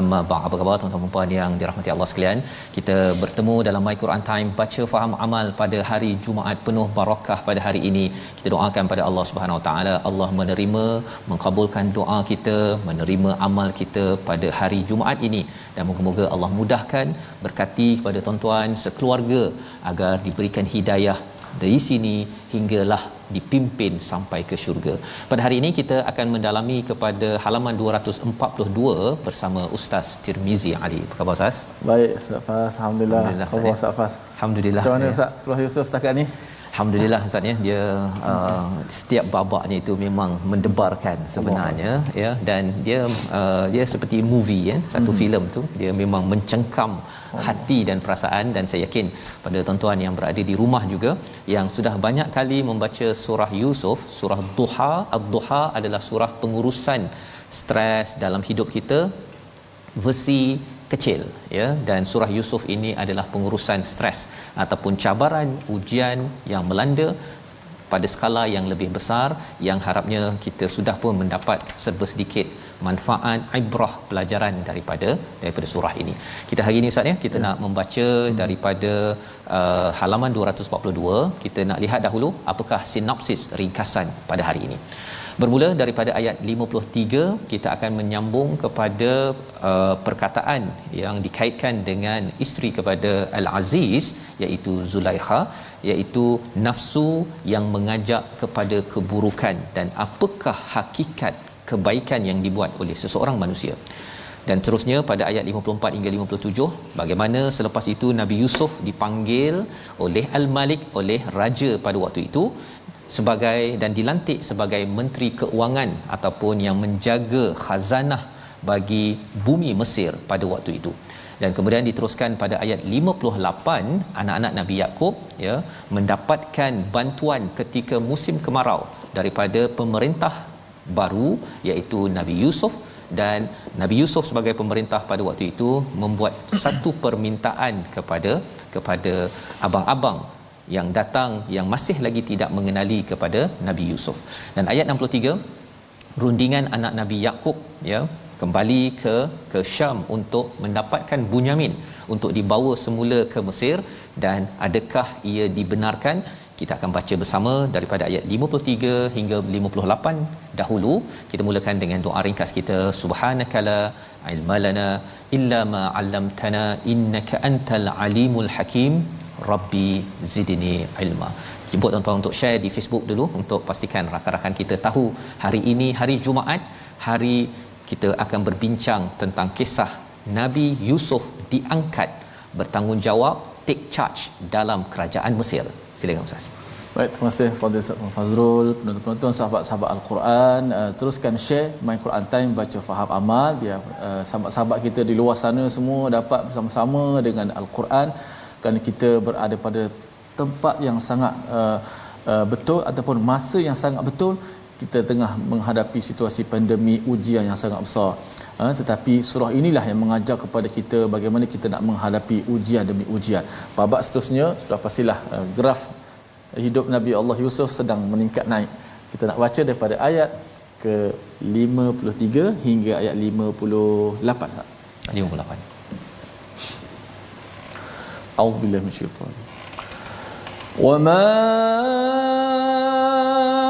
Amma ba'd. Apa khabar tuan-tuan dan puan yang dirahmati Allah sekalian? Kita bertemu dalam My Quran Time baca faham amal pada hari Jumaat penuh barakah pada hari ini. Kita doakan pada Allah Subhanahu wa taala Allah menerima, mengabulkan doa kita, menerima amal kita pada hari Jumaat ini dan moga-moga Allah mudahkan berkati kepada tuan-tuan sekeluarga agar diberikan hidayah dari sini hinggalah dipimpin sampai ke syurga. Pada hari ini kita akan mendalami kepada halaman 242 bersama Ustaz Tirmizi Ali. Apa khabar Ustaz? Baik, Ustaz Fas. Alhamdulillah. Alhamdulillah, Allah Ustaz, Fas. Alhamdulillah. Macam mana ya. Ustaz Surah Yusuf setakat ni? Alhamdulillah Ustaz ya dia uh, setiap babaknya itu memang mendebarkan sebenarnya ya dan dia uh, dia seperti movie ya satu hmm. filem tu dia memang mencengkam hati dan perasaan dan saya yakin pada tuan-tuan yang berada di rumah juga yang sudah banyak kali membaca surah Yusuf surah Duha. Ad-Duha adalah surah pengurusan stres dalam hidup kita versi kecil ya. Dan surah Yusuf ini adalah pengurusan stres ataupun cabaran ujian yang melanda pada skala yang lebih besar yang harapnya kita sudah pun mendapat serba sedikit manfaat ibrah pelajaran daripada daripada surah ini. Kita hari ini Ustaz ya kita ya. nak membaca hmm. daripada uh, halaman 242 kita nak lihat dahulu apakah sinopsis ringkasan pada hari ini. Bermula daripada ayat 53 kita akan menyambung kepada uh, perkataan yang dikaitkan dengan isteri kepada Al-Aziz iaitu Zulaikha iaitu nafsu yang mengajak kepada keburukan dan apakah hakikat kebaikan yang dibuat oleh seseorang manusia. Dan terusnya pada ayat 54 hingga 57 bagaimana selepas itu Nabi Yusuf dipanggil oleh Al-Malik oleh raja pada waktu itu sebagai dan dilantik sebagai menteri keuangan ataupun yang menjaga khazanah bagi bumi Mesir pada waktu itu dan kemudian diteruskan pada ayat 58 anak-anak Nabi Yakub ya mendapatkan bantuan ketika musim kemarau daripada pemerintah baru iaitu Nabi Yusuf. Dan Nabi Yusuf sebagai pemerintah pada waktu itu membuat satu permintaan kepada kepada abang-abang yang datang yang masih lagi tidak mengenali kepada Nabi Yusuf. Dan ayat 63 rundingan anak Nabi Yakub ya kembali ke ke Syam untuk mendapatkan Bunyamin untuk dibawa semula ke Mesir. Dan adakah ia dibenarkan kita akan baca bersama daripada ayat 53 hingga 58 dahulu. Kita mulakan dengan doa ringkas kita. Subhanakala ilmalana illa ma 'allamtana innaka antal alimul hakim. Rabbi zidni ilma. Jemput tuan-tuan untuk share di Facebook dulu untuk pastikan rakan-rakan kita tahu hari ini hari Jumaat hari kita akan berbincang tentang kisah Nabi Yusuf diangkat bertanggungjawab take charge dalam kerajaan Mesir silakan ustaz Baik, terima kasih Fadil Fazrul, penonton-penonton sahabat-sahabat Al-Quran. Uh, teruskan share My Quran Time baca faham amal biar uh, sahabat-sahabat kita di luar sana semua dapat bersama-sama dengan Al-Quran kerana kita berada pada tempat yang sangat uh, uh, betul ataupun masa yang sangat betul kita tengah menghadapi situasi pandemik ujian yang sangat besar Ha, tetapi surah inilah yang mengajar kepada kita bagaimana kita nak menghadapi ujian demi ujian. Babak seterusnya sudah pastilah uh, graf hidup Nabi Allah Yusuf sedang meningkat naik. Kita nak baca daripada ayat ke 53 hingga ayat 58. 58. A'udzubillahi minasyaitanir وما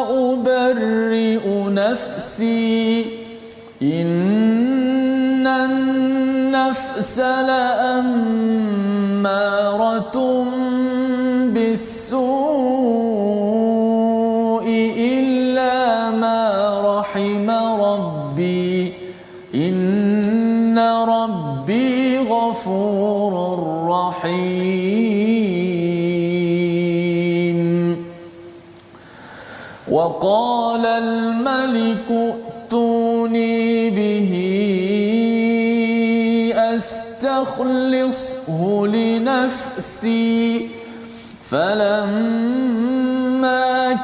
أبرئ نفسي إن النفس لأمارة بالسوء إلا ما رحم ربي. إن ربي غفور رحيم. وقال أستخلصه لنفسي. فلما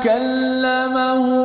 كلمه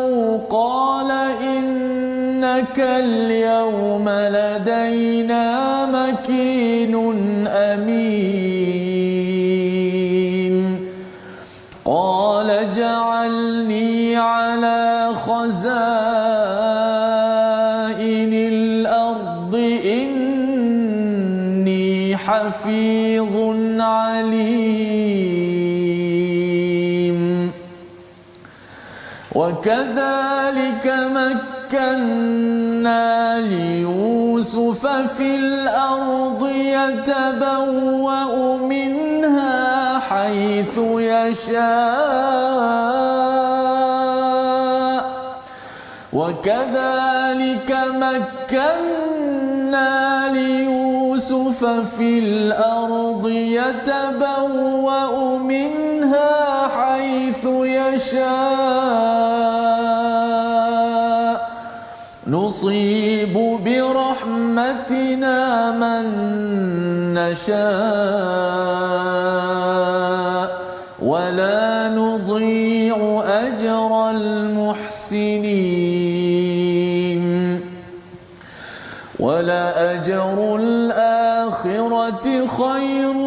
وكذلك مكنا ليوسف في الأرض يتبوأ منها حيث يشاء. وكذلك مكنا ليوسف في الأرض يتبوأ منها نشاء ولا نضيع أجر المحسنين الآخرة خير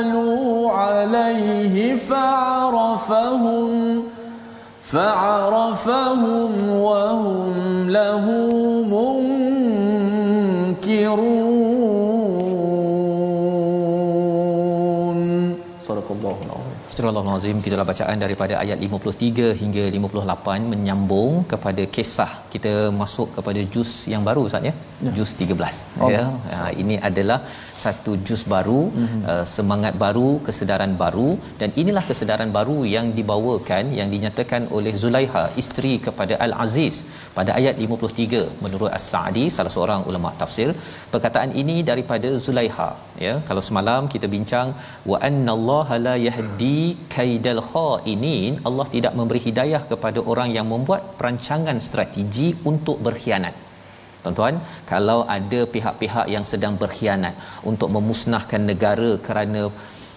فدخلوا عليه فعرفهم فعرفهم وهم له منكرون صدق الله العظيم Astagfirullahalazim kita bacaan daripada ayat 53 hingga 58 menyambung kepada kisah kita masuk kepada juz yang baru Ustaz ya. ya. Juz 13 oh. ya. Ha, ini adalah satu juz baru mm-hmm. uh, semangat baru kesedaran baru. Dan inilah kesedaran baru yang dibawakan yang dinyatakan oleh Zulaiha isteri kepada Al-Aziz pada ayat 53 menurut As-Sa'di salah seorang ulama tafsir perkataan ini daripada Zulaiha ya. Kalau semalam kita bincang wa annallaha la yahdi kaidal khainin Allah tidak memberi hidayah kepada orang yang membuat perancangan strategi untuk berkhianat Tuan-tuan, kalau ada pihak-pihak yang sedang berkhianat untuk memusnahkan negara kerana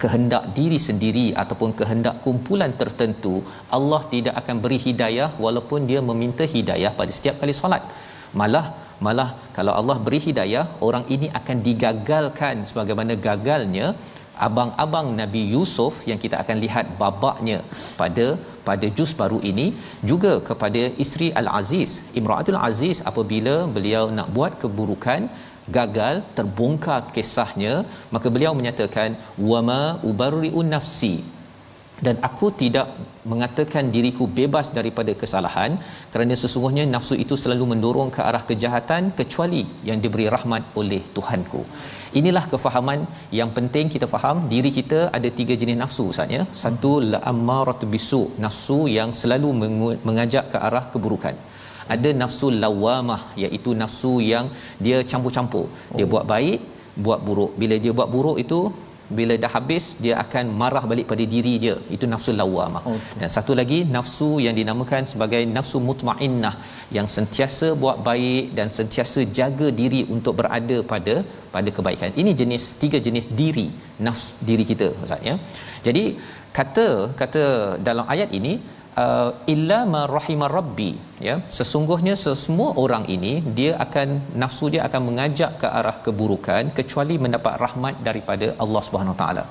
kehendak diri sendiri ataupun kehendak kumpulan tertentu, Allah tidak akan beri hidayah walaupun dia meminta hidayah pada setiap kali solat. Malah malah kalau Allah beri hidayah, orang ini akan digagalkan sebagaimana gagalnya abang-abang Nabi Yusuf yang kita akan lihat babaknya pada pada juz baru ini juga kepada isteri Al-Aziz Imratul Aziz apabila beliau nak buat keburukan gagal terbongkar kisahnya maka beliau menyatakan wama ubarri'un nafsi dan aku tidak mengatakan diriku bebas daripada kesalahan kerana sesungguhnya nafsu itu selalu mendorong ke arah kejahatan kecuali yang diberi rahmat oleh Tuhanku. Inilah kefahaman yang penting kita faham diri kita ada tiga jenis nafsu Ustaz ya. Satu la'ammaratu bisu, nafsu yang selalu mengajak ke arah keburukan. Ada nafsu lawamah iaitu nafsu yang dia campur-campur. Dia buat baik, buat buruk. Bila dia buat buruk itu bila dah habis dia akan marah balik pada diri dia. Itu nafsu lawamah okay. dan satu lagi nafsu yang dinamakan sebagai nafsu mutmainnah yang sentiasa buat baik dan sentiasa jaga diri untuk berada pada pada kebaikan. Ini jenis tiga jenis diri nafs diri kita ustaz ya. Jadi kata kata dalam ayat ini uh, illa ma rahimar rabbi ya. Sesungguhnya semua orang ini dia akan nafsu dia akan mengajak ke arah keburukan kecuali mendapat rahmat daripada Allah Subhanahu taala.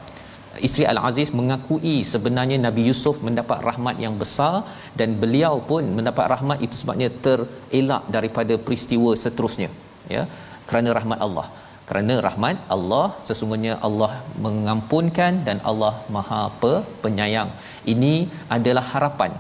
Isteri al-aziz mengakui sebenarnya nabi Yusuf mendapat rahmat yang besar dan beliau pun mendapat rahmat itu sebabnya terelak daripada peristiwa seterusnya ya. Kerana rahmat Allah. Kerana rahmat Allah sesungguhnya Allah mengampunkan dan Allah Maha penyayang ini adalah harapan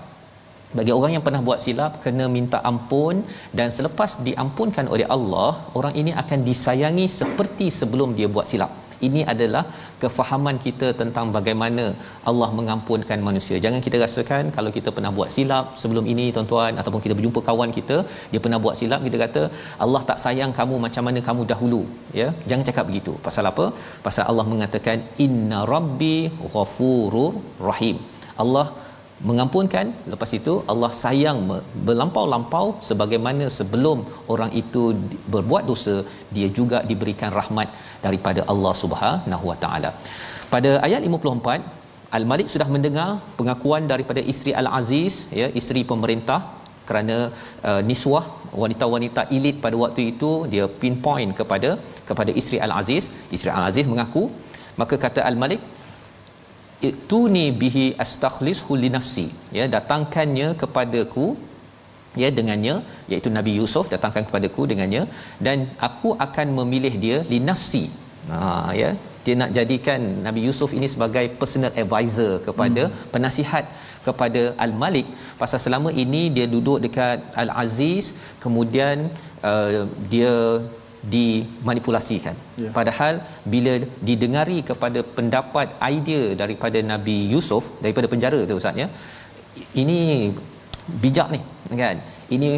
bagi orang yang pernah buat silap kena minta ampun dan selepas diampunkan oleh Allah orang ini akan disayangi seperti sebelum dia buat silap ini adalah kefahaman kita tentang bagaimana Allah mengampunkan manusia. Jangan kita rasakan kalau kita pernah buat silap sebelum ini tuan-tuan ataupun kita berjumpa kawan kita dia pernah buat silap kita kata Allah tak sayang kamu macam mana kamu dahulu ya. Jangan cakap begitu. Pasal apa? Pasal Allah mengatakan inna rabbi ghafurur rahim. Allah mengampunkan lepas itu Allah sayang berlampau-lampau sebagaimana sebelum orang itu berbuat dosa dia juga diberikan rahmat daripada Allah Subhanahu Wa Taala. Pada ayat 54 Al-Malik sudah mendengar pengakuan daripada isteri Al-Aziz ya isteri pemerintah kerana uh, niswah wanita-wanita elit pada waktu itu dia pinpoint kepada kepada isteri Al-Aziz isteri Al-Aziz mengaku maka kata Al-Malik ituni bihi astakhlishu li nafsi. Ya datangkannya kepadaku ya dengannya iaitu Nabi Yusuf datangkan kepadaku dengannya dan aku akan memilih dia li nafsi. Ha ya dia nak jadikan Nabi Yusuf ini sebagai personal advisor kepada hmm. penasihat kepada Al-Malik. Pasal selama ini dia duduk dekat Al-Aziz kemudian uh, dia dimanipulasikan. Yeah. Padahal bila didengari kepada pendapat idea daripada Nabi Yusuf daripada penjara tu ustaz ya. Ini bijak ni kan. Ini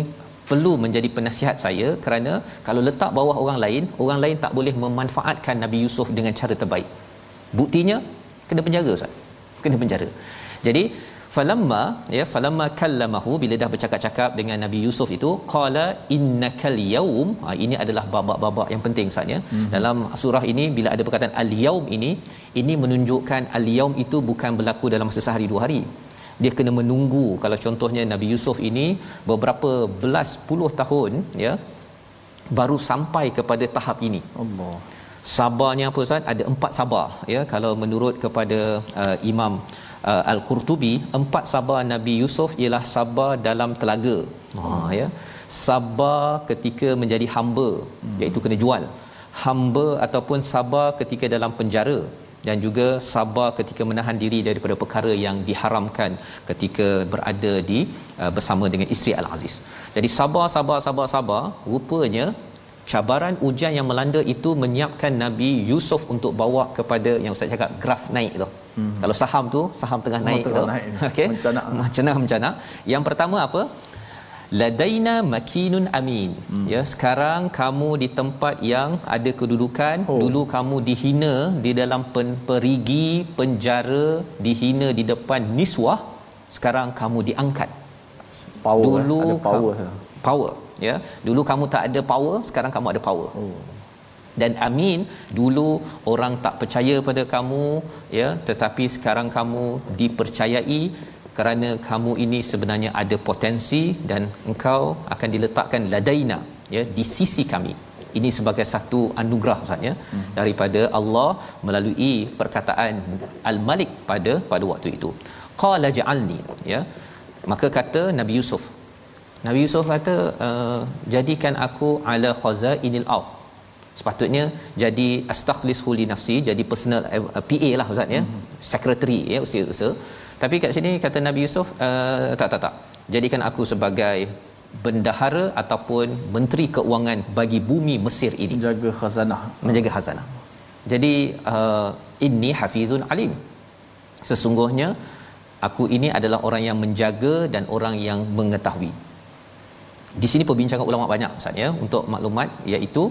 perlu menjadi penasihat saya kerana kalau letak bawah orang lain, orang lain tak boleh memanfaatkan Nabi Yusuf dengan cara terbaik. Buktinya kena penjara ustaz. Kena penjara. Jadi falamma ya falamma kallamahu bila dah bercakap-cakap dengan Nabi Yusuf itu qala innakal yaum ha, ini adalah babak-babak yang penting saatnya mm-hmm. dalam surah ini bila ada perkataan al yaum ini ini menunjukkan al yaum itu bukan berlaku dalam masa sehari dua hari. Dia kena menunggu. Kalau contohnya Nabi Yusuf ini beberapa belas puluh tahun ya baru sampai kepada tahap ini. Allah. Sabarnya apa Ustaz? Ada empat sabar ya kalau menurut kepada uh, imam uh, Al-Qurtubi empat sabar Nabi Yusuf ialah sabar dalam telaga. Ha ya. Sabar ketika menjadi hamba hmm. iaitu kena jual. Hamba ataupun sabar ketika dalam penjara dan juga sabar ketika menahan diri daripada perkara yang diharamkan ketika berada di uh, bersama dengan isteri Al-Aziz. Jadi sabar sabar sabar sabar rupanya cabaran ujian yang melanda itu menyiapkan Nabi Yusuf untuk bawa kepada yang saya cakap graf naik tu. Hmm. Kalau saham tu saham tengah naik tu. Okey. Mencana. Mencana. Yang pertama apa? Ladaina makinun amin. Hmm. Ya, sekarang kamu di tempat yang ada kedudukan, oh. dulu kamu dihina di dalam pen- perigi penjara, dihina di depan niswah, sekarang kamu diangkat. Power. Dulu ada power. Kamu, power, ya. Dulu kamu tak ada power, sekarang kamu ada power. Oh dan amin dulu orang tak percaya pada kamu ya tetapi sekarang kamu dipercayai kerana kamu ini sebenarnya ada potensi dan engkau akan diletakkan ladaina ya di sisi kami. Ini sebagai satu anugerah Ustaz ya hmm. daripada Allah melalui perkataan al-Malik pada pada waktu itu. Qala ja'alni ya maka kata Nabi Yusuf. Nabi Yusuf kata uh, jadikan aku ala khazainil ardh sepatutnya jadi astaghlishu li nafsi jadi personal uh, PA lah ustaz ya. Mm-hmm. sekretari ya usaha-usaha tapi kat sini kata Nabi Yusuf uh, tak tak tak. Jadikan aku sebagai bendahara ataupun menteri keuangan bagi bumi Mesir ini. Menjaga khazanah. Menjaga khazanah. Jadi uh, inni hafizun alim. Sesungguhnya aku ini adalah orang yang menjaga dan orang yang mengetahui di sini perbincangan ulama banyak ustaz ya untuk maklumat iaitu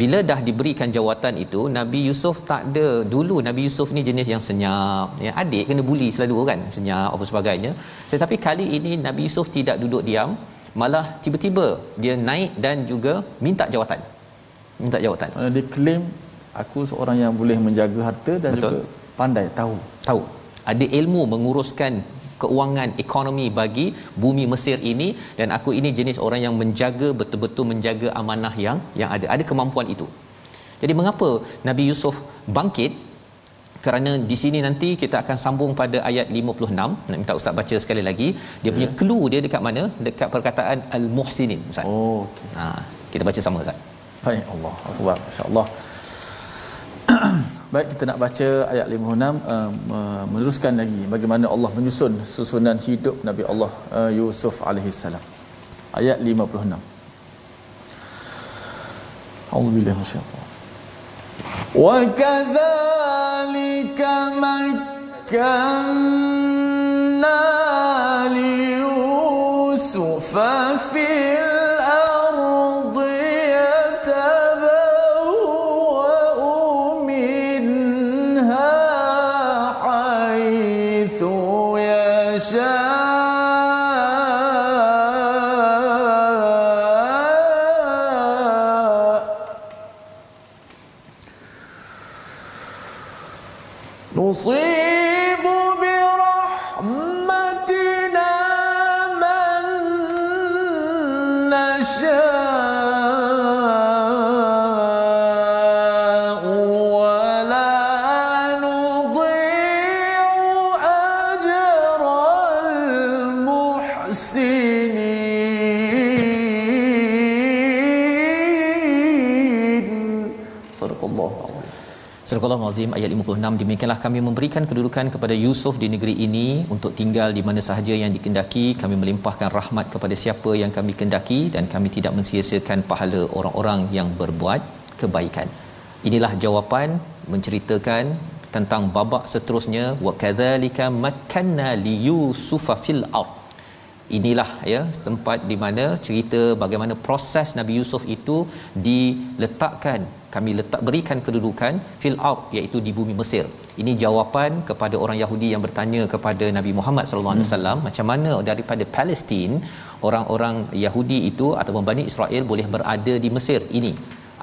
bila dah diberikan jawatan itu Nabi Yusuf tak ada. Dulu Nabi Yusuf ni jenis yang senyap ya. Adik kena buli selalu kan senyap apa sebagainya. Tetapi kali ini Nabi Yusuf tidak duduk diam malah tiba-tiba dia naik dan juga minta jawatan. Minta jawatan. Dia claim aku seorang yang boleh menjaga harta dan Betul. juga pandai tahu. Tahu. Ada ilmu menguruskan keuangan ekonomi bagi bumi Mesir ini dan aku ini jenis orang yang menjaga betul-betul menjaga amanah yang yang ada. Ada kemampuan itu. Jadi mengapa Nabi Yusuf bangkit? Kerana di sini nanti kita akan sambung pada ayat 56 nak minta ustaz baca sekali lagi. Dia punya clue dia dekat mana? Dekat perkataan al-muhsinin ustaz. Oh okey. Ha kita baca sama ustaz. Baik Allah. Akbar. Insyaallah Baik kita nak baca ayat 56 uh, eh, meneruskan lagi bagaimana Allah menyusun susunan hidup Nabi Allah uh, Yusuf alaihi salam. Ayat 56. Alhamdulillah masyaallah. Wa kadzalika makkanna li Yusuf fi ayat 56 demikianlah kami memberikan kedudukan kepada Yusuf di negeri ini untuk tinggal di mana sahaja yang dikendaki. Kami melimpahkan rahmat kepada siapa yang kami kendaki dan kami tidak mensia-siakan pahala orang-orang yang berbuat kebaikan. Inilah jawapan menceritakan tentang babak seterusnya. Wa kadzalika makkanna li yusufa fil ard. Inilah ya tempat di mana cerita bagaimana proses Nabi Yusuf itu diletakkan kami letak berikan kedudukan fil ard iaitu di bumi Mesir. Ini jawapan kepada orang Yahudi yang bertanya kepada Nabi Muhammad sallallahu alaihi wasallam macam mana daripada Palestin orang-orang Yahudi itu ataupun Bani Israel boleh berada di Mesir ini.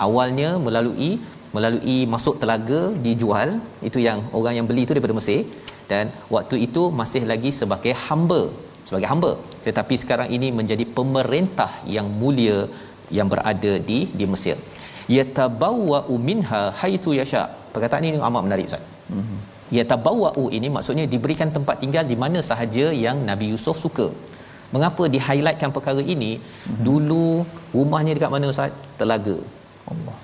Awalnya melalui melalui masuk telaga dijual itu yang orang yang beli itu daripada Mesir. Dan waktu itu masih lagi sebagai hamba sebagai hamba. Tetapi sekarang ini menjadi pemerintah yang mulia yang berada di di Mesir yatabawwa'u minha haitsu yasha. Perkataan ini amat menarik ustaz. Mm-hmm. yatabawwa'u ini maksudnya diberikan tempat tinggal di mana sahaja yang Nabi Yusuf suka. Mengapa di highlightkan perkara ini? Mm-hmm. dulu rumahnya dekat mana ustaz? Telaga. Allah.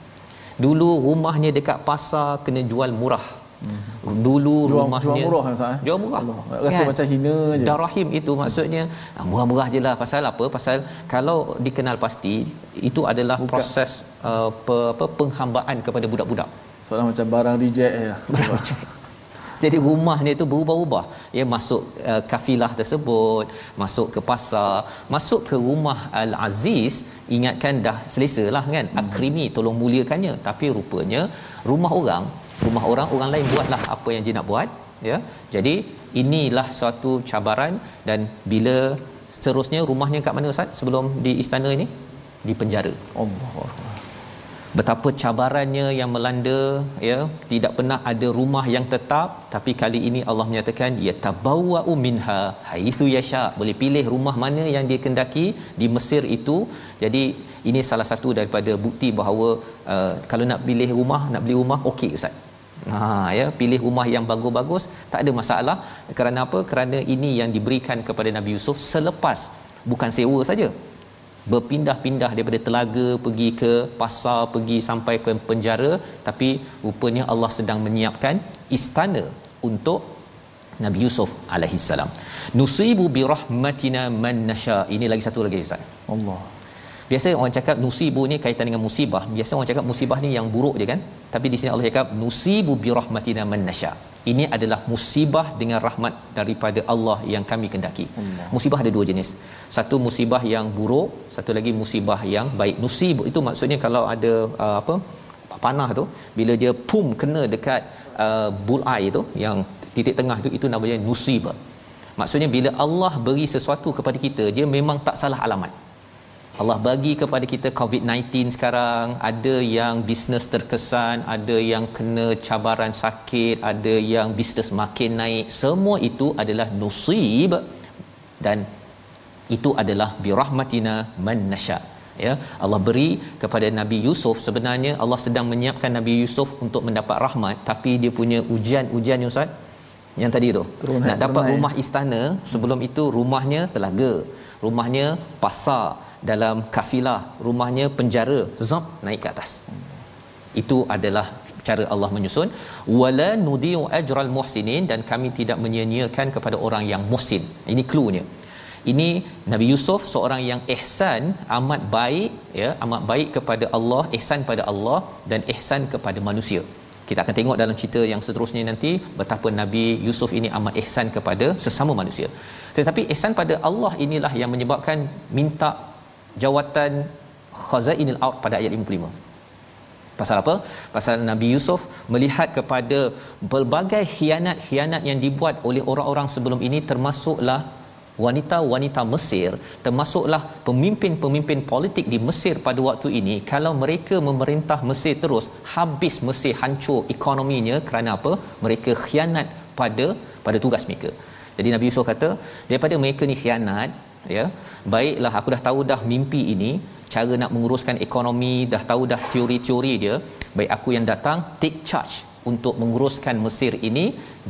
Dulu rumahnya dekat pasar kena jual murah Hmm. Dulu Jual- rumahnya jual murah, Ustaz, eh? Jual murah. Allah. Rasa macam hina je. Darahim itu maksudnya ah, murah-murah je lah pasal apa? Pasal kalau dikenal pasti itu adalah Bukan. proses uh, pe, apa penghambaan kepada budak-budak. Soalan macam barang reject je. Jadi rumahnya itu berubah-ubah. Ya masuk uh, kafilah tersebut, masuk ke pasar, masuk ke rumah Al-Aziz, ingatkan dah selesa lah kan. Akrimi tolong muliakannya. Tapi rupanya rumah orang, rumah orang orang lain buatlah apa yang dia nak buat, ya. Jadi inilah suatu cabaran dan bila seterusnya rumahnya kat mana Ustaz sebelum di istana ini? Di penjara Allah. betapa cabarannya yang melanda ya tidak pernah ada rumah yang tetap tapi kali ini Allah menyatakan yatabawwa'u minha haitsu yasha boleh pilih rumah mana yang dia kendaki di Mesir itu jadi ini salah satu daripada bukti bahawa uh, kalau nak pilih rumah nak beli rumah okey ustaz Ha ya pilih rumah yang bagus-bagus tak ada masalah kerana apa kerana ini yang diberikan kepada Nabi Yusuf selepas bukan sewa saja berpindah-pindah daripada telaga pergi ke pasar pergi sampai ke penjara tapi rupanya Allah sedang menyiapkan istana untuk Nabi Yusuf alaihi salam. Nusibu bi rahmatina man nasha. Ini lagi satu lagi Ustaz. Allah. Biasa orang cakap nusibu ni kaitan dengan musibah. Biasa orang cakap musibah ni yang buruk je kan? Tapi di sini Allah cakap nusibu bi rahmatina man nasha. Ini adalah musibah dengan rahmat daripada Allah yang kami kendaki. Allah. Musibah ada dua jenis. Satu musibah yang buruk, satu lagi musibah yang baik. Nusib itu maksudnya kalau ada uh, apa? panah tu bila dia pum kena dekat uh, bullseye tu yang titik tengah tu itu namanya musibah. Maksudnya bila Allah beri sesuatu kepada kita, dia memang tak salah alamat. Allah bagi kepada kita COVID-19 sekarang, ada yang bisnes terkesan, ada yang kena cabaran sakit, ada yang bisnes makin naik. Semua itu adalah nusib dan itu adalah birahmatina man nasya. Ya, Allah beri kepada Nabi Yusuf sebenarnya Allah sedang menyiapkan Nabi Yusuf untuk mendapat rahmat tapi dia punya ujian-ujian Ustaz yang tadi tu. Turun nak dapat rumah istana sebelum itu rumahnya telaga, rumahnya pasar dalam kafilah rumahnya penjara zap naik ke atas. Itu adalah cara Allah menyusun. Wala nudiu ajral muhsinin dan kami tidak menyia-nyiakan kepada orang yang muhsin. Ini cluenya. Ini Nabi Yusuf seorang yang ihsan amat baik ya amat baik kepada Allah ihsan pada Allah dan ihsan kepada manusia. Kita akan tengok dalam cerita yang seterusnya nanti betapa Nabi Yusuf ini amat ihsan kepada sesama manusia. Tetapi ihsan pada Allah inilah yang menyebabkan minta jawatan khazainil ard pada ayat 55 Pasal apa? Pasal Nabi Yusuf melihat kepada pelbagai khianat-khianat yang dibuat oleh orang-orang sebelum ini termasuklah wanita-wanita Mesir, termasuklah pemimpin-pemimpin politik di Mesir pada waktu ini, kalau mereka memerintah Mesir terus, habis Mesir hancur ekonominya kerana apa? Mereka khianat pada pada tugas mereka. Jadi Nabi Yusuf kata, daripada mereka ni khianat, ya baiklah aku dah tahu dah mimpi ini cara nak menguruskan ekonomi dah tahu dah teori-teori dia baik aku yang datang take charge untuk menguruskan Mesir ini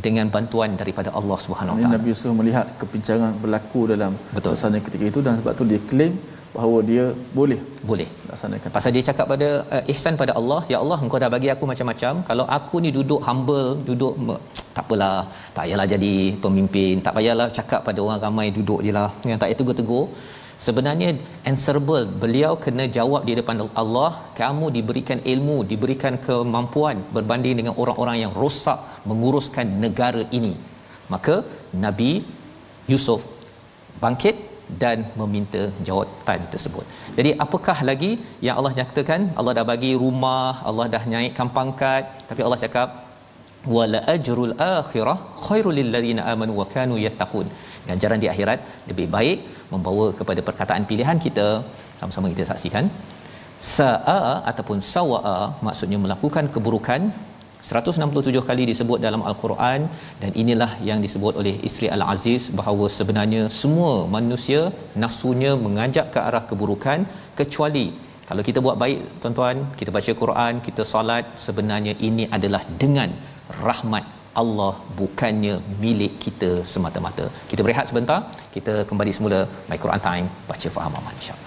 dengan bantuan daripada Allah Subhanahu Wa Taala. Nabi Yusuf melihat kepincangan berlaku dalam Betul. suasana ketika itu dan sebab tu dia claim bahawa dia boleh boleh laksanakan. Pasal dia cakap pada uh, ihsan pada Allah, ya Allah engkau dah bagi aku macam-macam, kalau aku ni duduk humble, duduk tak apalah, tak payahlah jadi pemimpin, tak payahlah cakap pada orang ramai duduk jelah, yang tak payah tegur-tegur. Sebenarnya answerable, beliau kena jawab di depan Allah, kamu diberikan ilmu, diberikan kemampuan berbanding dengan orang-orang yang rosak menguruskan negara ini. Maka Nabi Yusuf bangkit dan meminta jawatan tersebut. Jadi apakah lagi yang Allah nyatakan? Allah dah bagi rumah, Allah dah naikkan pangkat, tapi Allah cakap wala ajrul akhirah khairul lil ladzina amanu wa kanu yattaqun. Ganjaran di akhirat lebih baik membawa kepada perkataan pilihan kita. Sama-sama kita saksikan. Sa'a ataupun sawa'a maksudnya melakukan keburukan 167 kali disebut dalam al-Quran dan inilah yang disebut oleh isteri Al-Aziz bahawa sebenarnya semua manusia nafsunya mengajak ke arah keburukan kecuali kalau kita buat baik tuan-tuan kita baca Quran kita solat sebenarnya ini adalah dengan rahmat Allah bukannya milik kita semata-mata. Kita berehat sebentar, kita kembali semula My Quran Time baca faham aman insya-Allah.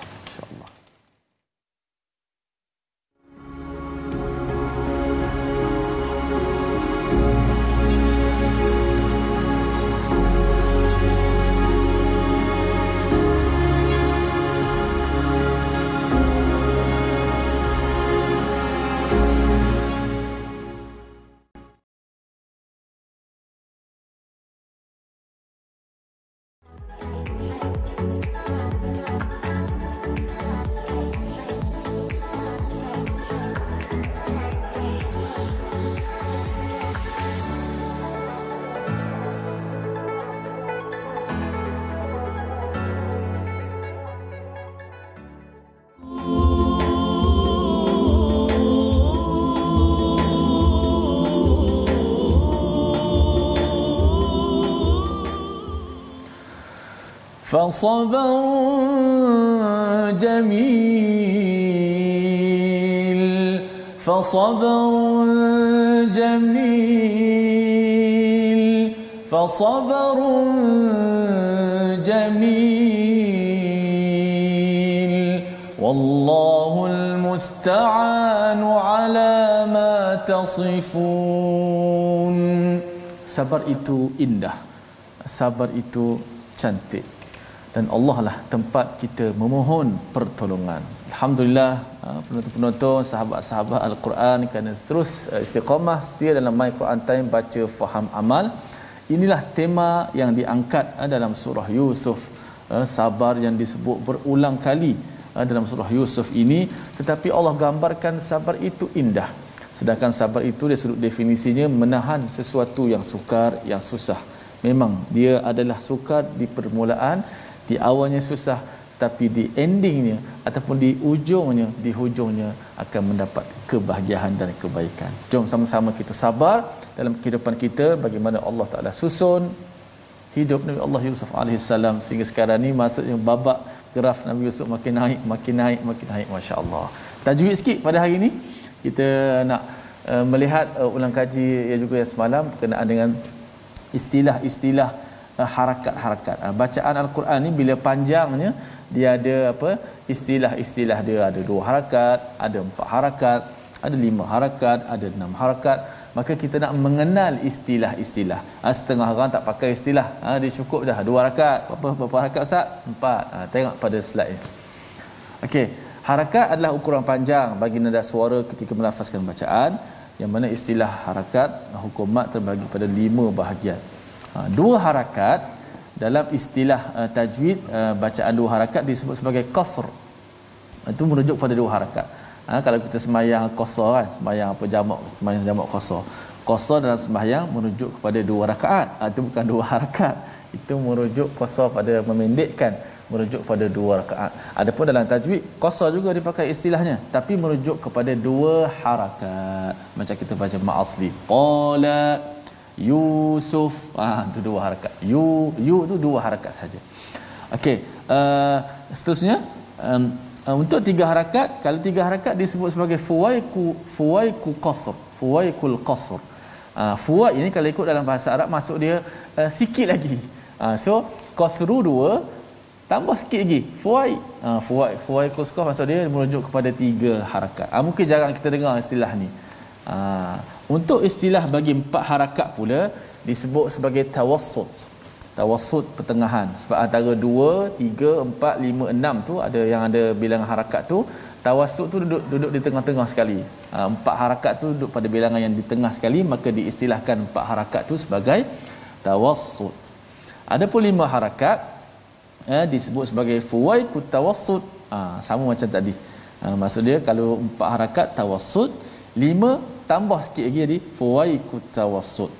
فصبر جميل فصبر جميل فصبر جميل والله المستعان على ما تصفون sabar itu indah sabar itu cantik dan Allah lah tempat kita memohon pertolongan. Alhamdulillah uh, penonton-penonton sahabat-sahabat Al-Quran kerana terus uh, istiqamah setia dalam My Quran Time baca faham amal. Inilah tema yang diangkat uh, dalam surah Yusuf. Sabar yang disebut berulang kali dalam surah Yusuf ini tetapi Allah gambarkan sabar itu indah. Sedangkan sabar itu dari sudut definisinya menahan sesuatu yang sukar, yang susah. Memang dia adalah sukar di permulaan, di awalnya susah tapi di endingnya ataupun di ujungnya di hujungnya akan mendapat kebahagiaan dan kebaikan. Jom sama-sama kita sabar dalam kehidupan kita bagaimana Allah Taala susun hidup Nabi Allah Yusuf alaihissalam sehingga sekarang ni maksudnya babak graf Nabi Yusuf makin naik makin naik makin naik masya-Allah. Tajwid sikit pada hari ini kita nak uh, melihat uh, ulang kaji yang juga yang semalam berkenaan dengan istilah-istilah harakat-harakat. Uh, bacaan al-Quran ni bila panjangnya dia ada apa istilah-istilah dia ada dua harakat, ada empat harakat, ada lima harakat, ada enam harakat. Maka kita nak mengenal istilah-istilah. Ha, setengah orang tak pakai istilah. Ha, dia cukup dah dua harakat. Berapa, berapa harakat Ustaz? Empat. Ha, tengok pada slide ni. Okey. Harakat adalah ukuran panjang bagi nada suara ketika melafazkan bacaan. Yang mana istilah harakat, hukumat terbagi pada lima bahagian. Ha, dua harakat dalam istilah uh, tajwid uh, bacaan dua harakat disebut sebagai qasr. Itu merujuk pada dua harakat. Ha, kalau kita sembahyang qasar kan sembahyang apa jamak sembahyang jamak qasar qasar dalam sembahyang merujuk kepada dua rakaat. Ha, itu bukan dua harakat. Itu merujuk qasar pada memendekkan merujuk kepada dua rakaat. Adapun dalam tajwid qasar juga dipakai istilahnya tapi merujuk kepada dua harakat. Macam kita baca ma'asli. Qala Yusuf. Ah itu dua harakat. Yu yu tu dua harakat saja. Okey uh, seterusnya um, uh, untuk tiga harakat kalau tiga harakat disebut sebagai fuwaiku fuwaiku qasr fuwaikul qasr. Uh, fuwai ini kalau ikut dalam bahasa Arab masuk dia uh, sikit lagi. Uh, so qasru dua tambah sikit lagi. Fuwai uh, fuwai fuwai qasr maksud dia merujuk kepada tiga harakat. Uh, mungkin jarang kita dengar istilah ni. Uh, untuk istilah bagi empat harakat pula disebut sebagai tawassut. Tawassut pertengahan. Sebab antara 2, 3, 4, 5, 6 tu ada yang ada bilangan harakat tu. Tawassut tu duduk duduk di tengah-tengah sekali. Ha, empat harakat tu duduk pada bilangan yang di tengah sekali maka diistilahkan empat harakat tu sebagai tawassut. Adapun lima harakat eh, disebut sebagai fuwaikut tawassut. Ha, sama macam tadi. Ha, maksud dia kalau empat harakat tawassut, lima tambah sikit lagi jadi fawaikut tawassut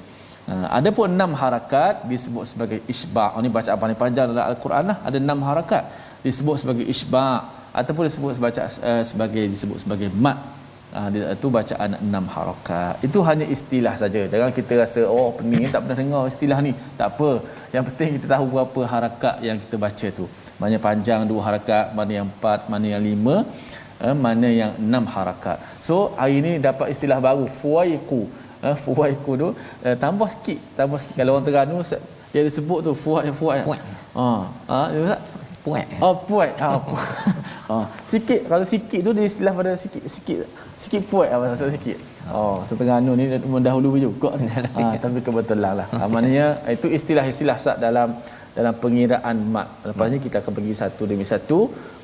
Ha, ada pun enam harakat disebut sebagai isba' ini baca apa ni? Panjang dalam al-Quran lah. Ada enam harakat disebut sebagai isba' ataupun disebut sebagai uh, sebagai disebut sebagai mat. Uh, itu bacaan enam harakat. Itu hanya istilah saja. Jangan kita rasa oh pening tak pernah dengar istilah ni. Tak apa. Yang penting kita tahu berapa harakat yang kita baca tu. Mana panjang dua harakat mana yang empat mana yang lima uh, mana yang enam harakat. So hari ini dapat istilah baru fuwaiku uh, fuwaiku tu uh, tambah sikit tambah sikit. Kalau orang Terengganu dia disebut tu fuwai fuwai ha ah ha, puai. oh puai. Ha oh, sikit kalau sikit tu dia istilah pada sikit sikit sikit puai. Apa maksud sikit. Oh. Setengah anu ni mendahului juga. Ha, tapi kebetulan lah. Ha, maknanya itu istilah-istilah sat dalam dalam pengiraan mat lepas ni kita akan pergi satu demi satu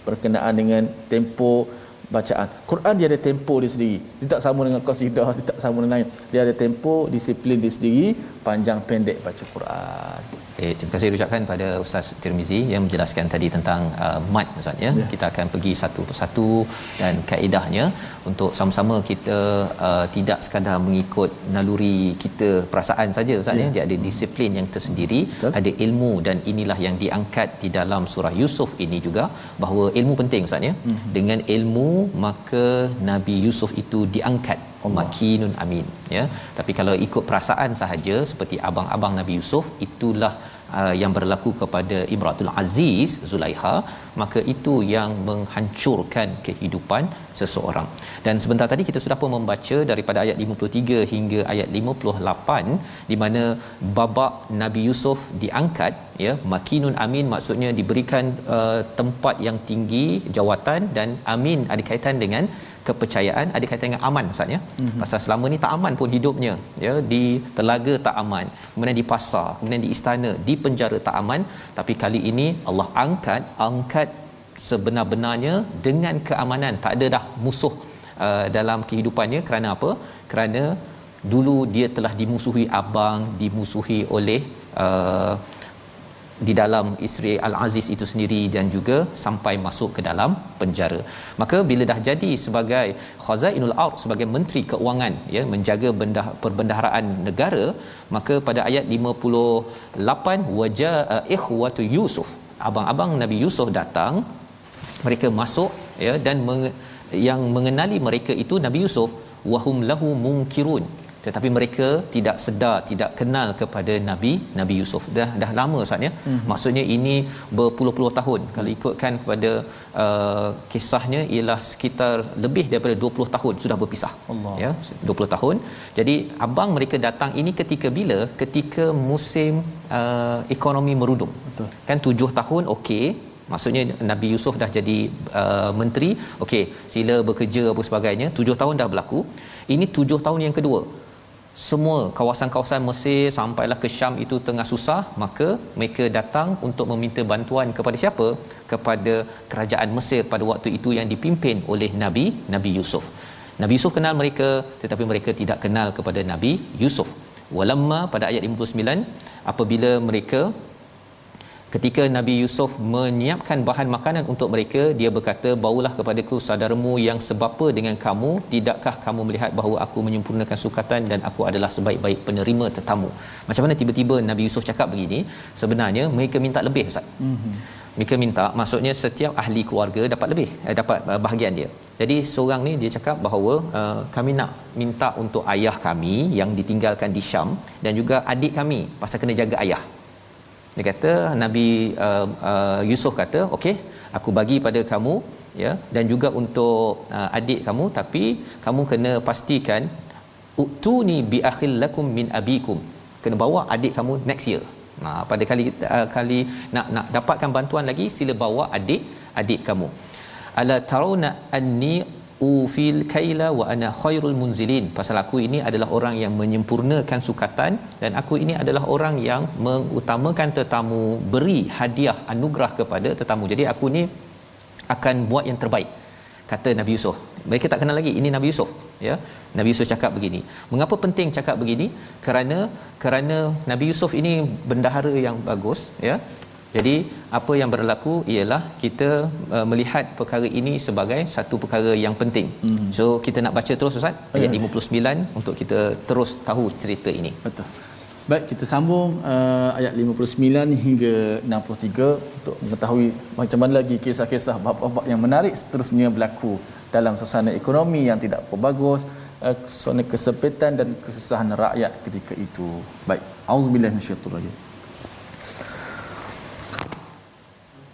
berkenaan dengan tempo bacaan. Quran dia ada tempo dia sendiri. Dia tak sama dengan qasidah, dia tak sama dengan lain. Dia ada tempo, disiplin dia sendiri, panjang pendek baca Quran. Okay, terima kasih ucapkan pada Ustaz Tirmizi yang menjelaskan tadi tentang uh, mat Ustaz ya. ya. Kita akan pergi satu persatu dan kaedahnya untuk sama-sama kita uh, tidak sekadar mengikut naluri kita perasaan saja Ustaz ya. ya. Dia ada disiplin yang tersendiri, Betul. ada ilmu dan inilah yang diangkat di dalam surah Yusuf ini juga bahawa ilmu penting Ustaz ya. Hmm. Dengan ilmu maka Nabi Yusuf itu diangkat makinun amin ya. Tapi kalau ikut perasaan sahaja seperti abang-abang Nabi Yusuf itulah uh, yang berlaku kepada Imratul Aziz Zulaiha maka itu yang menghancurkan kehidupan seseorang. Dan sebentar tadi kita sudah pun membaca daripada ayat 53 hingga ayat 58 di mana babak Nabi Yusuf diangkat ya. Makinun amin maksudnya diberikan uh, tempat yang tinggi jawatan dan amin ada kaitan dengan kepercayaan ada kaitan dengan aman Ustaz ya. Mm-hmm. Pasal selama ni tak aman pun hidupnya ya di telaga tak aman, kemudian di pasar, kemudian di istana, di penjara tak aman, tapi kali ini Allah angkat angkat sebenar-benarnya dengan keamanan. Tak ada dah musuh uh, dalam kehidupannya kerana apa? Kerana dulu dia telah dimusuhi abang, dimusuhi oleh uh, di dalam isteri Al-Aziz itu sendiri dan juga sampai masuk ke dalam penjara. Maka bila dah jadi sebagai Khazainul Ard sebagai menteri keuangan ya menjaga bendah, perbendaharaan negara, maka pada ayat 58 wajah uh, ikhwatu Yusuf, abang-abang Nabi Yusuf datang, mereka masuk ya dan meng- yang mengenali mereka itu Nabi Yusuf wahum lahu munkirun tetapi mereka tidak sedar tidak kenal kepada nabi nabi Yusuf. Dah dah lama ustaz ya? Hmm. maksudnya ini berpuluh-puluh tahun. Kalau ikutkan kepada uh, kisahnya ialah sekitar lebih daripada 20 tahun sudah berpisah. Allah. ya 20 tahun. Jadi abang mereka datang ini ketika bila? Ketika musim uh, ekonomi merudum betul. Kan 7 tahun okey. Maksudnya Nabi Yusuf dah jadi uh, menteri. Okey sila bekerja apa sebagainya. 7 tahun dah berlaku. Ini 7 tahun yang kedua semua kawasan-kawasan Mesir sampailah ke Syam itu tengah susah maka mereka datang untuk meminta bantuan kepada siapa? Kepada kerajaan Mesir pada waktu itu yang dipimpin oleh Nabi Nabi Yusuf. Nabi Yusuf kenal mereka tetapi mereka tidak kenal kepada Nabi Yusuf. Walamma pada ayat 59 apabila mereka ketika Nabi Yusuf menyiapkan bahan makanan untuk mereka dia berkata baulah kepadaku saudaramu yang sebapa dengan kamu. Tidakkah kamu melihat bahawa aku menyempurnakan sukatan dan aku adalah sebaik-baik penerima tetamu? Macam mana tiba-tiba Nabi Yusuf cakap begini? Sebenarnya mereka minta lebih ustaz. Mm-hmm. mereka minta maksudnya setiap ahli keluarga dapat lebih eh, dapat uh, bahagian dia. Jadi seorang ni dia cakap bahawa uh, kami nak minta untuk ayah kami yang ditinggalkan di Syam dan juga adik kami pasal kena jaga ayah dia kata Nabi uh, uh, Yusuf kata okey aku bagi pada kamu ya dan juga untuk uh, adik kamu tapi kamu kena pastikan utuni bi akhil lakum min abikum. Kena bawa adik kamu next year. Nah pada kali uh, kali nak nak dapatkan bantuan lagi sila bawa adik adik kamu. Ala tarawna anni ufil kaila wa ana khairul munzilin. Pasal aku ini adalah orang yang menyempurnakan sukatan dan aku ini adalah orang yang mengutamakan tetamu beri hadiah anugerah kepada tetamu. Jadi aku ni akan buat yang terbaik kata Nabi Yusuf. Mereka tak kenal lagi ini Nabi Yusuf ya. Nabi Yusuf cakap begini. Mengapa penting cakap begini? Kerana kerana Nabi Yusuf ini bendahara yang bagus ya jadi apa yang berlaku ialah kita uh, melihat perkara ini sebagai satu perkara yang penting. Hmm. So kita nak baca terus Ustaz ayat hmm. 59 untuk kita terus tahu cerita ini. Betul. Baik kita sambung uh, ayat 59 hingga 63 untuk mengetahui macam mana lagi kisah-kisah bab-bab yang menarik seterusnya berlaku dalam suasana ekonomi yang tidak bagus, uh, suasana kesempitan dan kesusahan rakyat ketika itu. Baik. Auzubillahi minasyaitonir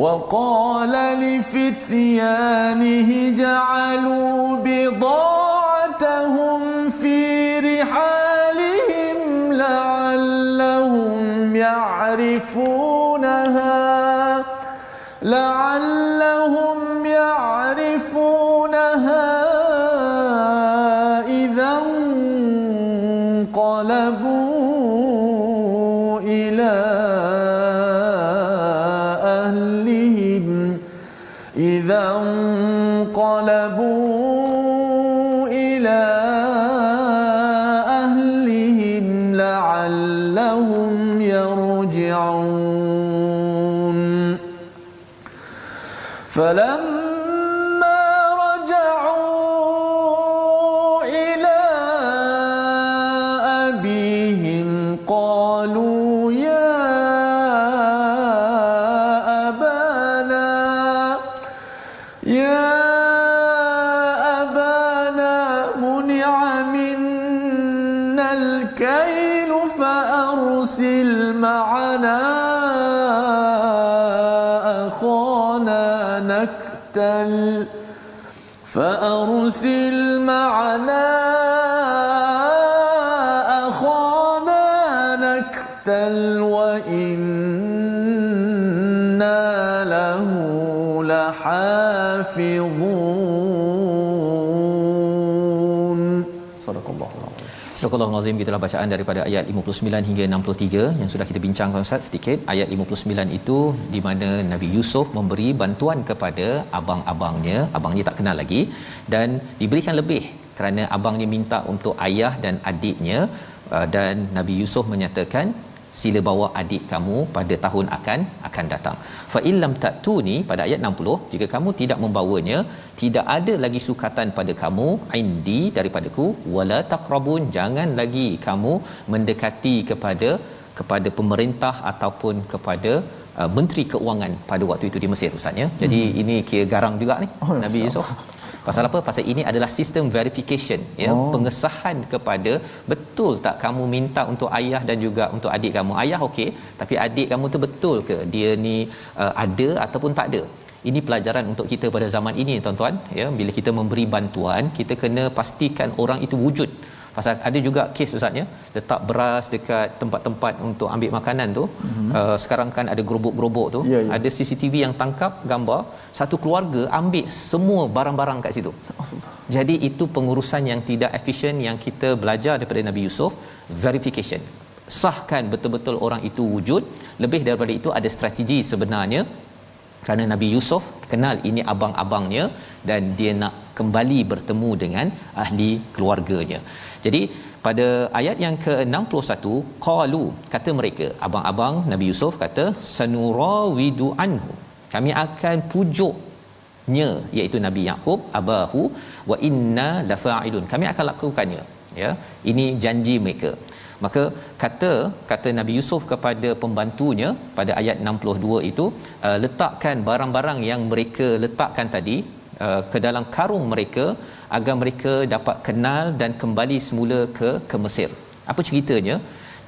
وقال لفتيانه جعلوا بضاعتهم Gitulah bacaan daripada ayat 59 hingga 63 yang sudah kita bincangkan Ustaz sedikit. Ayat 59 itu di mana Nabi Yusuf memberi bantuan kepada abang-abangnya, abangnya tak kenal lagi dan diberikan lebih kerana abangnya minta untuk ayah dan adiknya uh, dan Nabi Yusuf menyatakan sila bawa adik kamu pada tahun akan akan datang. Fa illam ta'tuni pada ayat 60 jika kamu tidak membawanya tidak ada lagi sukatan pada kamu indi daripadaku wala taqrabun jangan lagi kamu mendekati kepada kepada pemerintah ataupun kepada uh, menteri keuangan pada waktu itu di Mesir ustaz ya. Jadi hmm. ini kira garang juga ni oh, Nabi Yusuf. Pasal apa? Pasal ini adalah sistem verification ya, oh. pengesahan kepada betul tak kamu minta untuk ayah dan juga untuk adik kamu. Ayah okey, tapi adik kamu tu betul ke dia ni uh, ada ataupun tak ada? Ini pelajaran untuk kita pada zaman ini tuan-tuan ya bila kita memberi bantuan kita kena pastikan orang itu wujud pasal ada juga kes ustaznya letak beras dekat tempat-tempat untuk ambil makanan tu. Mm-hmm. uh, sekarang kan ada gerobok-gerobok tu. Yeah, yeah. ada CCTV yang tangkap gambar satu keluarga ambil semua barang-barang kat situ. Jadi itu pengurusan yang tidak efisien yang kita belajar daripada Nabi Yusuf verification. Sahkan betul-betul orang itu wujud. Lebih daripada itu ada strategi sebenarnya kerana Nabi Yusuf kenal ini abang-abangnya dan dia nak kembali bertemu dengan ahli keluarganya. Jadi pada ayat yang ke-61 qalu kata mereka abang-abang Nabi Yusuf kata sanurawidu anhu. Kami akan pujuknya iaitu Nabi Yakub abahu wa inna lafa'ilun. Kami akan lakukannya ya. Ini janji mereka maka kata kata Nabi Yusuf kepada pembantunya pada ayat 62 itu uh, letakkan barang-barang yang mereka letakkan tadi uh, ke dalam karung mereka agar mereka dapat kenal dan kembali semula ke ke Mesir. Apa ceritanya?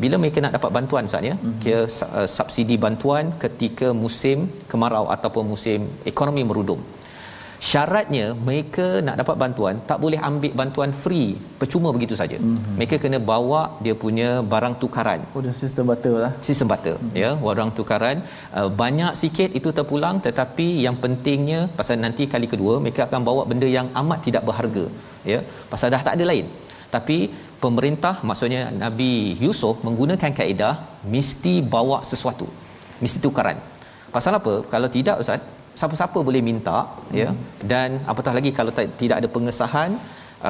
Bila mereka nak dapat bantuan Ustaz ya, mm-hmm. kira uh, subsidi bantuan ketika musim kemarau ataupun musim ekonomi merudum syaratnya mereka nak dapat bantuan tak boleh ambil bantuan free percuma begitu saja. Mm-hmm. mereka kena bawa dia punya barang tukaran. Oh dia sistem barter lah. Sistem barter mm-hmm. ya barang tukaran. Uh, banyak sikit itu terpulang tetapi yang pentingnya pasal nanti kali kedua mereka akan bawa benda yang amat tidak berharga ya. Pasal dah tak ada lain. Tapi pemerintah maksudnya Nabi Yusuf menggunakan kaedah mesti bawa sesuatu mesti tukaran. Pasal apa? Kalau tidak ustaz siapa-siapa boleh minta hmm. ya dan apatah lagi kalau tidak ada pengesahan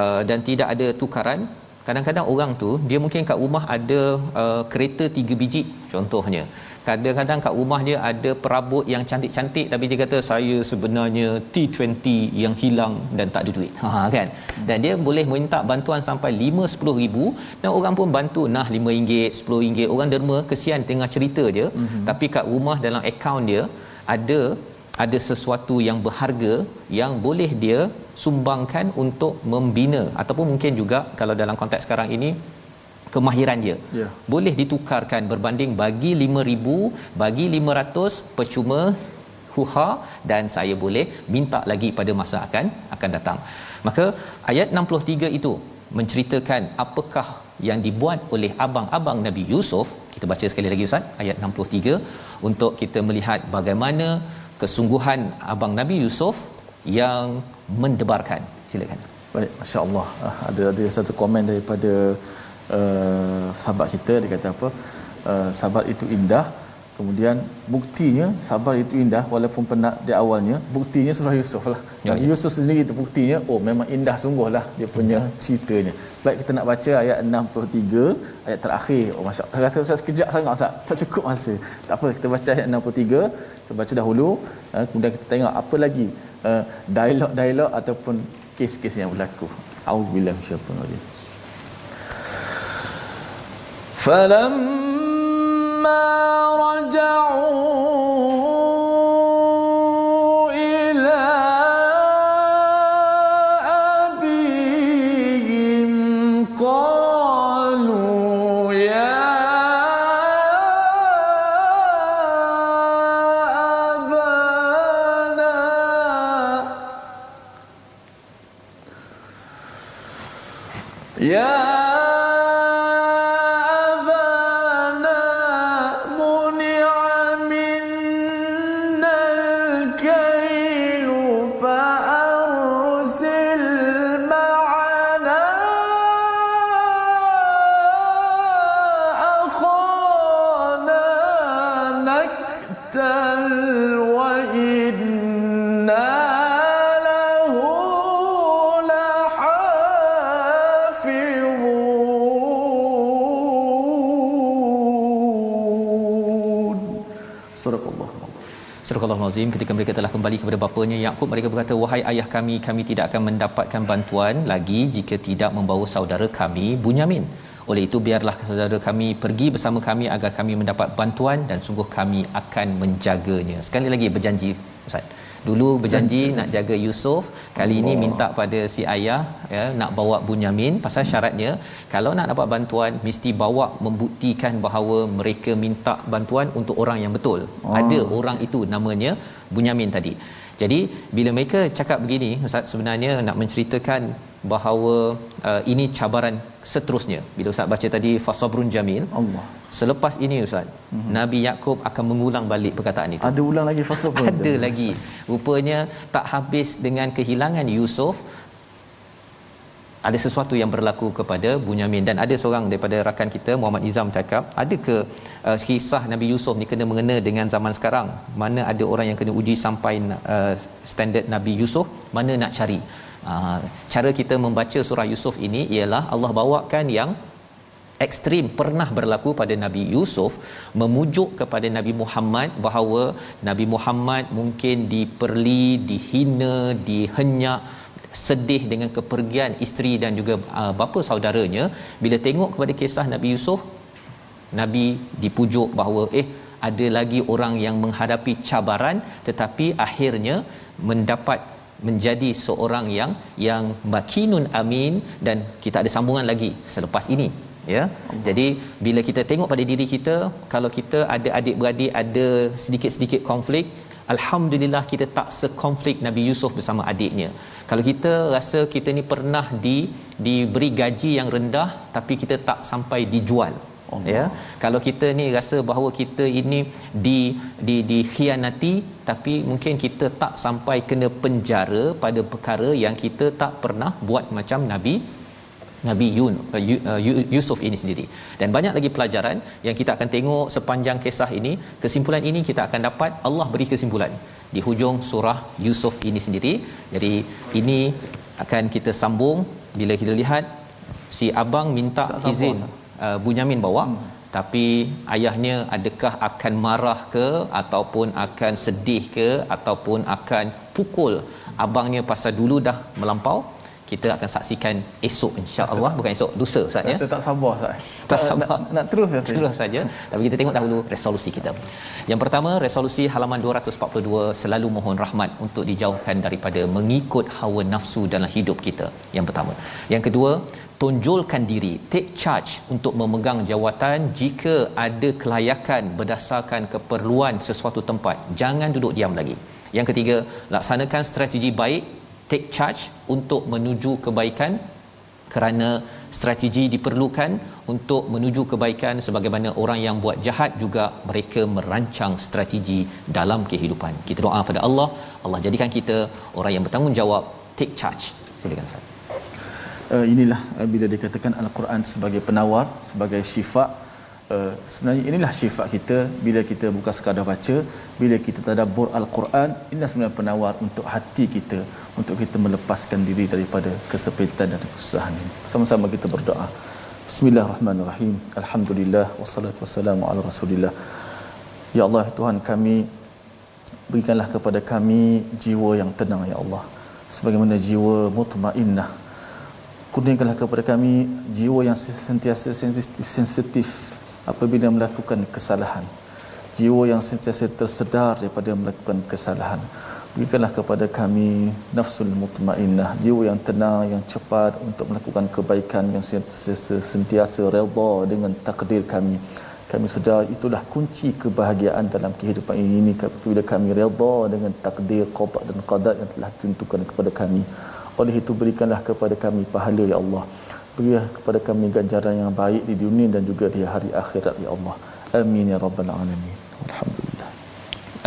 uh, dan tidak ada tukaran kadang-kadang orang tu dia mungkin kat rumah ada uh, kereta tiga biji contohnya. Kadang-kadang kat rumah dia ada perabot yang cantik-cantik tapi dia kata saya sebenarnya T20 yang hilang dan tak ada duit. Ha kan? Dan dia boleh minta bantuan sampai 5 10 ribu. Dan orang pun bantu nah 5 ringgit 10 ringgit. Orang derma kesian tengah cerita je. Mm-hmm. tapi kat rumah dalam akaun dia ada ada sesuatu yang berharga yang boleh dia sumbangkan untuk membina. Ataupun mungkin juga kalau dalam konteks sekarang ini kemahiran dia. Yeah. boleh ditukarkan berbanding bagi 5000 bagi 500 percuma huha dan saya boleh minta lagi pada masa akan akan datang. Maka ayat 63 itu menceritakan apakah yang dibuat oleh abang-abang Nabi Yusuf. Kita baca sekali lagi ustaz ayat 63 untuk kita melihat bagaimana kesungguhan abang Nabi Yusuf yang mendebarkan. Silakan. Baik masya-Allah. Ah, ada ada satu komen daripada uh, sahabat kita dia kata apa? Uh, sahabat itu indah Kemudian buktinya sabar itu indah walaupun penat di awalnya. Buktinya surah Yusuf lah. Ya, ya. Yusuf sendiri itu buktinya oh memang indah sungguh lah dia punya ceritanya. Baik kita nak baca ayat 63 ayat terakhir. Oh masya Allah. Rasa saya sekejap sangat Ustaz. Tak cukup masa. Tak apa kita baca ayat 63. Kita baca dahulu. Uh, kemudian kita tengok apa lagi uh, dialog-dialog ataupun kes-kes yang berlaku. Auzubillahi minasyaitanir rajim. فلما رجعوا Al-Azim ketika mereka telah kembali kepada bapanya Yakub mereka berkata wahai ayah kami kami tidak akan mendapatkan bantuan lagi jika tidak membawa saudara kami Bunyamin. Oleh itu biarlah saudara kami pergi bersama kami agar kami mendapat bantuan dan sungguh kami akan menjaganya. Sekali lagi berjanji dulu berjanji Janji. nak jaga Yusuf kali Allah. ini minta pada si ayah ya nak bawa Bunyamin pasal syaratnya kalau nak dapat bantuan mesti bawa membuktikan bahawa mereka minta bantuan untuk orang yang betul oh. ada orang itu namanya Bunyamin tadi jadi bila mereka cakap begini ustaz sebenarnya nak menceritakan bahawa uh, ini cabaran seterusnya. Bila ustaz baca tadi fasabrun jamil. Allah. Selepas ini ustaz mm-hmm. Nabi Yakub akan mengulang balik perkataan itu. Ada ulang lagi fasabrun. Ada lagi. Rupanya tak habis dengan kehilangan Yusuf ada sesuatu yang berlaku kepada Bunyamin. Dan ada seorang daripada rakan kita Muhammad Izam cakap ada ke uh, kisah Nabi Yusuf ni kena mengena dengan zaman sekarang? Mana ada orang yang kena uji sampai uh, standard Nabi Yusuf? Mana nak cari uh, cara kita membaca surah Yusuf ini ialah Allah bawakan yang ekstrim pernah berlaku pada Nabi Yusuf memujuk kepada Nabi Muhammad bahawa Nabi Muhammad mungkin diperli dihina dihenyak sedih dengan kepergian isteri dan juga uh, bapa saudaranya. Bila tengok kepada kisah Nabi Yusuf Nabi dipujuk bahawa eh ada lagi orang yang menghadapi cabaran tetapi akhirnya mendapat menjadi seorang yang yang makinun amin dan kita ada sambungan lagi selepas ini ya. Allah. jadi bila kita tengok pada diri kita kalau kita ada adik-beradik ada sedikit-sedikit konflik alhamdulillah kita tak sekonflik Nabi Yusuf bersama adiknya. Kalau kita rasa kita ni pernah di diberi gaji yang rendah tapi kita tak sampai dijual Allah. ya kalau kita ni rasa bahawa kita ini di di dikhianati tapi mungkin kita tak sampai kena penjara pada perkara yang kita tak pernah buat macam nabi Nabi Yun, uh, Yusuf ini sendiri. Dan banyak lagi pelajaran yang kita akan tengok sepanjang kisah ini. Kesimpulan ini kita akan dapat Allah beri kesimpulan di hujung surah Yusuf ini sendiri. Jadi ini akan kita sambung bila kita lihat si abang minta tak izin uh, Bunyamin bawa hmm. tapi ayahnya adakah akan marah ke ataupun akan sedih ke ataupun akan pukul abangnya pasal dulu dah melampau kita akan saksikan esok insya-Allah bukan esok lusa ustaz ya. tak sabar ustaz. Tak sabar nak, nak terus ya. Terus saja. Tapi kita tengok dahulu resolusi kita. Yang pertama resolusi halaman 242 selalu mohon rahmat untuk dijauhkan daripada mengikut hawa nafsu dalam hidup kita. Yang pertama. Yang kedua tonjolkan diri take charge untuk memegang jawatan jika ada kelayakan berdasarkan keperluan sesuatu tempat jangan duduk diam lagi yang ketiga laksanakan strategi baik take charge untuk menuju kebaikan kerana strategi diperlukan untuk menuju kebaikan sebagaimana orang yang buat jahat juga mereka merancang strategi dalam kehidupan. Kita doa pada Allah, Allah jadikan kita orang yang bertanggungjawab take charge. Silakan Ustaz. Uh, inilah uh, bila dikatakan al-Quran sebagai penawar, sebagai syifa uh, sebenarnya inilah sifat kita bila kita bukan sekadar baca bila kita tadabbur al-Quran inilah sebenarnya penawar untuk hati kita untuk kita melepaskan diri daripada kesepitan dan kesusahan ini. Sama-sama kita berdoa. Bismillahirrahmanirrahim. Alhamdulillah Wassalatu wassalamu ala rasulillah. Ya Allah Tuhan kami Berikanlah kepada kami jiwa yang tenang Ya Allah. Sebagaimana jiwa mutmainnah. Kurniakanlah kepada kami jiwa yang sentiasa sensitif apabila melakukan kesalahan. Jiwa yang sentiasa tersedar daripada melakukan kesalahan. Berikanlah kepada kami nafsul mutmainnah, jiwa yang tenang, yang cepat untuk melakukan kebaikan yang sentiasa, sentiasa redha dengan takdir kami. Kami sedar itulah kunci kebahagiaan dalam kehidupan ini apabila kami redha dengan takdir qada dan qadar yang telah ditentukan kepada kami. Oleh itu berikanlah kepada kami pahala ya Allah. Berilah kepada kami ganjaran yang baik di dunia dan juga di hari akhirat ya Allah. Amin ya rabbal alamin. Alhamdulillah.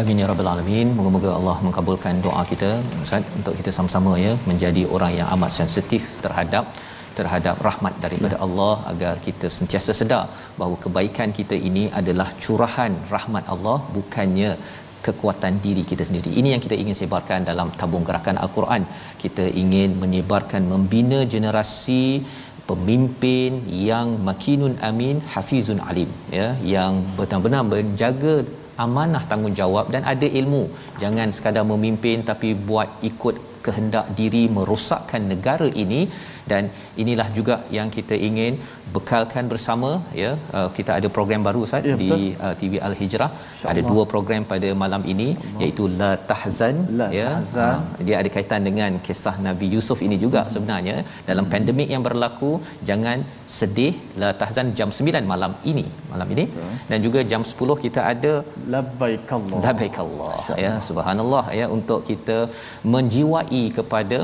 Amin ya rabbal alamin. Moga-moga Allah mengabulkan doa kita Ustaz untuk kita sama-sama ya menjadi orang yang amat sensitif terhadap terhadap rahmat daripada Allah agar kita sentiasa sedar bahawa kebaikan kita ini adalah curahan rahmat Allah bukannya kekuatan diri kita sendiri. Ini yang kita ingin sebarkan dalam tabung gerakan Al-Quran. Kita ingin menyebarkan membina generasi pemimpin yang makinun amin hafizun alim ya yang benar-benar menjaga amanah tanggungjawab dan ada ilmu. Jangan sekadar memimpin tapi buat ikut kehendak diri merosakkan negara ini. Dan inilah juga yang kita ingin bekalkan bersama ya uh, kita ada program baru Ustaz ya, di uh, TV Al Hijrah ada dua program pada malam ini Allah. iaitu La Tahzan La ya Tahzan. Uh, dia ada kaitan dengan kisah Nabi Yusuf ini juga hmm. sebenarnya dalam hmm. pandemik yang berlaku jangan sedih La Tahzan jam 9 malam ini malam ini Betul. dan juga jam 10 kita ada Labbaikallah Labbaikallah ya subhanallah ya untuk kita menjiwai kepada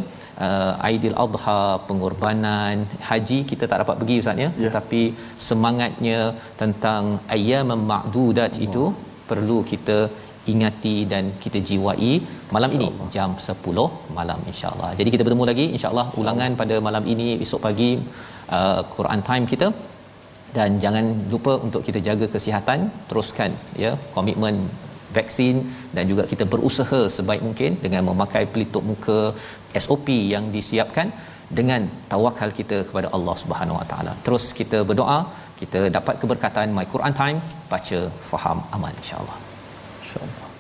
uh, Aidil Adha pengorbanan haji kita tak dapat pergi ustaz ya yeah. tetapi semangatnya tentang ayyam ma'dudat oh. itu perlu kita ingati dan kita jiwai malam ini jam 10 malam insyaallah. Jadi kita bertemu lagi insyaallah ulangan pada malam ini esok pagi uh, Quran time kita dan jangan lupa untuk kita jaga kesihatan teruskan ya komitmen vaksin dan juga kita berusaha sebaik mungkin dengan memakai pelitup muka SOP yang disiapkan dengan tawakal kita kepada Allah Subhanahu Wa Taala. Terus kita berdoa, kita dapat keberkatan My Quran Time, baca faham aman insya-Allah. Insya-Allah.